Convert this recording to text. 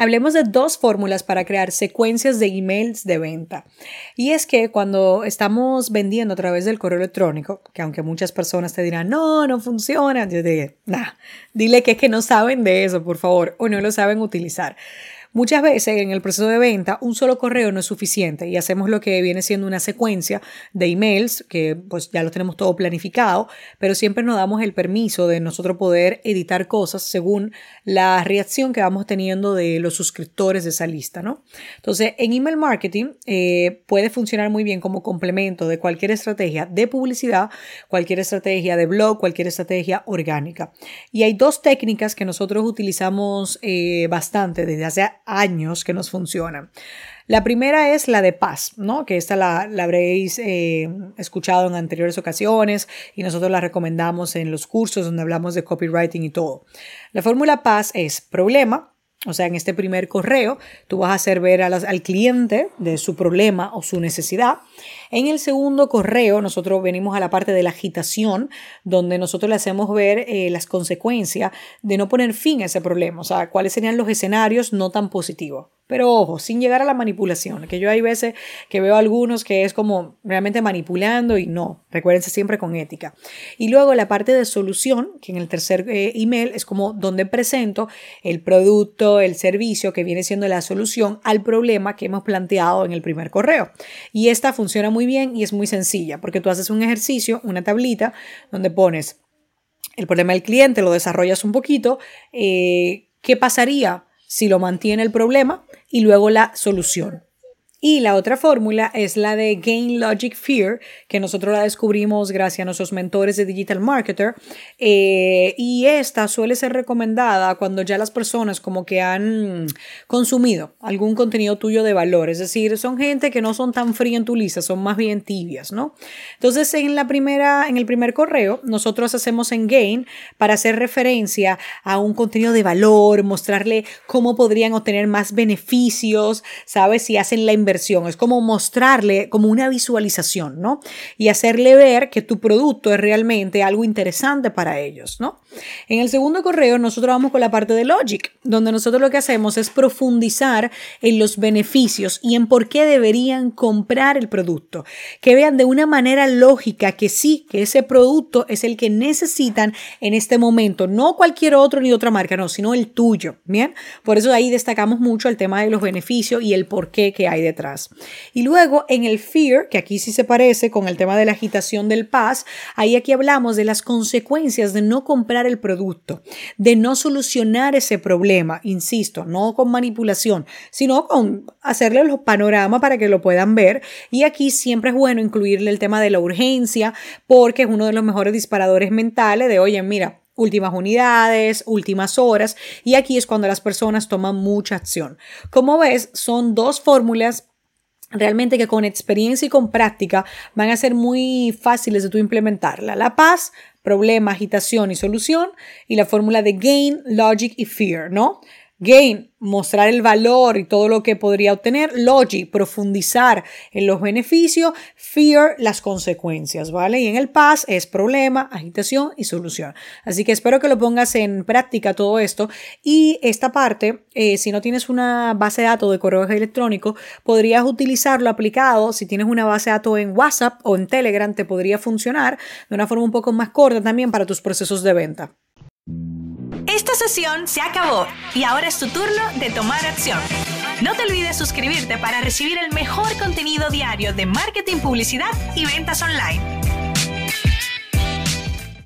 Hablemos de dos fórmulas para crear secuencias de emails de venta. Y es que cuando estamos vendiendo a través del correo electrónico, que aunque muchas personas te dirán, no, no funciona, yo te digo, nah, dile que es que no saben de eso, por favor, o no lo saben utilizar. Muchas veces en el proceso de venta un solo correo no es suficiente y hacemos lo que viene siendo una secuencia de emails que pues ya lo tenemos todo planificado, pero siempre nos damos el permiso de nosotros poder editar cosas según la reacción que vamos teniendo de los suscriptores de esa lista, ¿no? Entonces, en email marketing eh, puede funcionar muy bien como complemento de cualquier estrategia de publicidad, cualquier estrategia de blog, cualquier estrategia orgánica. Y hay dos técnicas que nosotros utilizamos eh, bastante desde hace años que nos funcionan. La primera es la de paz, ¿no? Que esta la, habréis eh, escuchado en anteriores ocasiones y nosotros la recomendamos en los cursos donde hablamos de copywriting y todo. La fórmula paz es problema, o sea, en este primer correo, tú vas a hacer ver al cliente de su problema o su necesidad. En el segundo correo, nosotros venimos a la parte de la agitación, donde nosotros le hacemos ver eh, las consecuencias de no poner fin a ese problema, o sea, cuáles serían los escenarios no tan positivos. Pero ojo, sin llegar a la manipulación, que yo hay veces que veo algunos que es como realmente manipulando y no, recuérdense siempre con ética. Y luego la parte de solución, que en el tercer eh, email es como donde presento el producto, el servicio que viene siendo la solución al problema que hemos planteado en el primer correo. Y esta funciona muy bien y es muy sencilla, porque tú haces un ejercicio, una tablita, donde pones el problema del cliente, lo desarrollas un poquito, eh, ¿qué pasaría si lo mantiene el problema? Y luego la solución. Y la otra fórmula es la de Gain Logic Fear, que nosotros la descubrimos gracias a nuestros mentores de Digital Marketer. Eh, y esta suele ser recomendada cuando ya las personas como que han consumido algún contenido tuyo de valor. Es decir, son gente que no son tan fría en tu lista, son más bien tibias, ¿no? Entonces, en la primera, en el primer correo, nosotros hacemos en Gain para hacer referencia a un contenido de valor, mostrarle cómo podrían obtener más beneficios, ¿sabes? Si hacen la es como mostrarle como una visualización, ¿no? Y hacerle ver que tu producto es realmente algo interesante para ellos, ¿no? En el segundo correo nosotros vamos con la parte de Logic, donde nosotros lo que hacemos es profundizar en los beneficios y en por qué deberían comprar el producto. Que vean de una manera lógica que sí, que ese producto es el que necesitan en este momento, no cualquier otro ni otra marca, no, sino el tuyo, ¿bien? Por eso ahí destacamos mucho el tema de los beneficios y el por qué que hay detrás. Y luego en el fear, que aquí sí se parece con el tema de la agitación del paz, ahí aquí hablamos de las consecuencias de no comprar el producto, de no solucionar ese problema, insisto, no con manipulación, sino con hacerle los panoramas para que lo puedan ver. Y aquí siempre es bueno incluirle el tema de la urgencia, porque es uno de los mejores disparadores mentales de, oye, mira, últimas unidades, últimas horas, y aquí es cuando las personas toman mucha acción. Como ves, son dos fórmulas realmente que con experiencia y con práctica van a ser muy fáciles de tú implementarla. La paz, problema, agitación y solución y la fórmula de gain, logic y fear, ¿no? Gain, mostrar el valor y todo lo que podría obtener. Logic, profundizar en los beneficios. Fear, las consecuencias, ¿vale? Y en el PAS es problema, agitación y solución. Así que espero que lo pongas en práctica todo esto. Y esta parte, eh, si no tienes una base de datos de correo electrónico, podrías utilizarlo aplicado. Si tienes una base de datos en WhatsApp o en Telegram, te podría funcionar de una forma un poco más corta también para tus procesos de venta. Sesión se acabó y ahora es tu turno de tomar acción. No te olvides suscribirte para recibir el mejor contenido diario de marketing, publicidad y ventas online.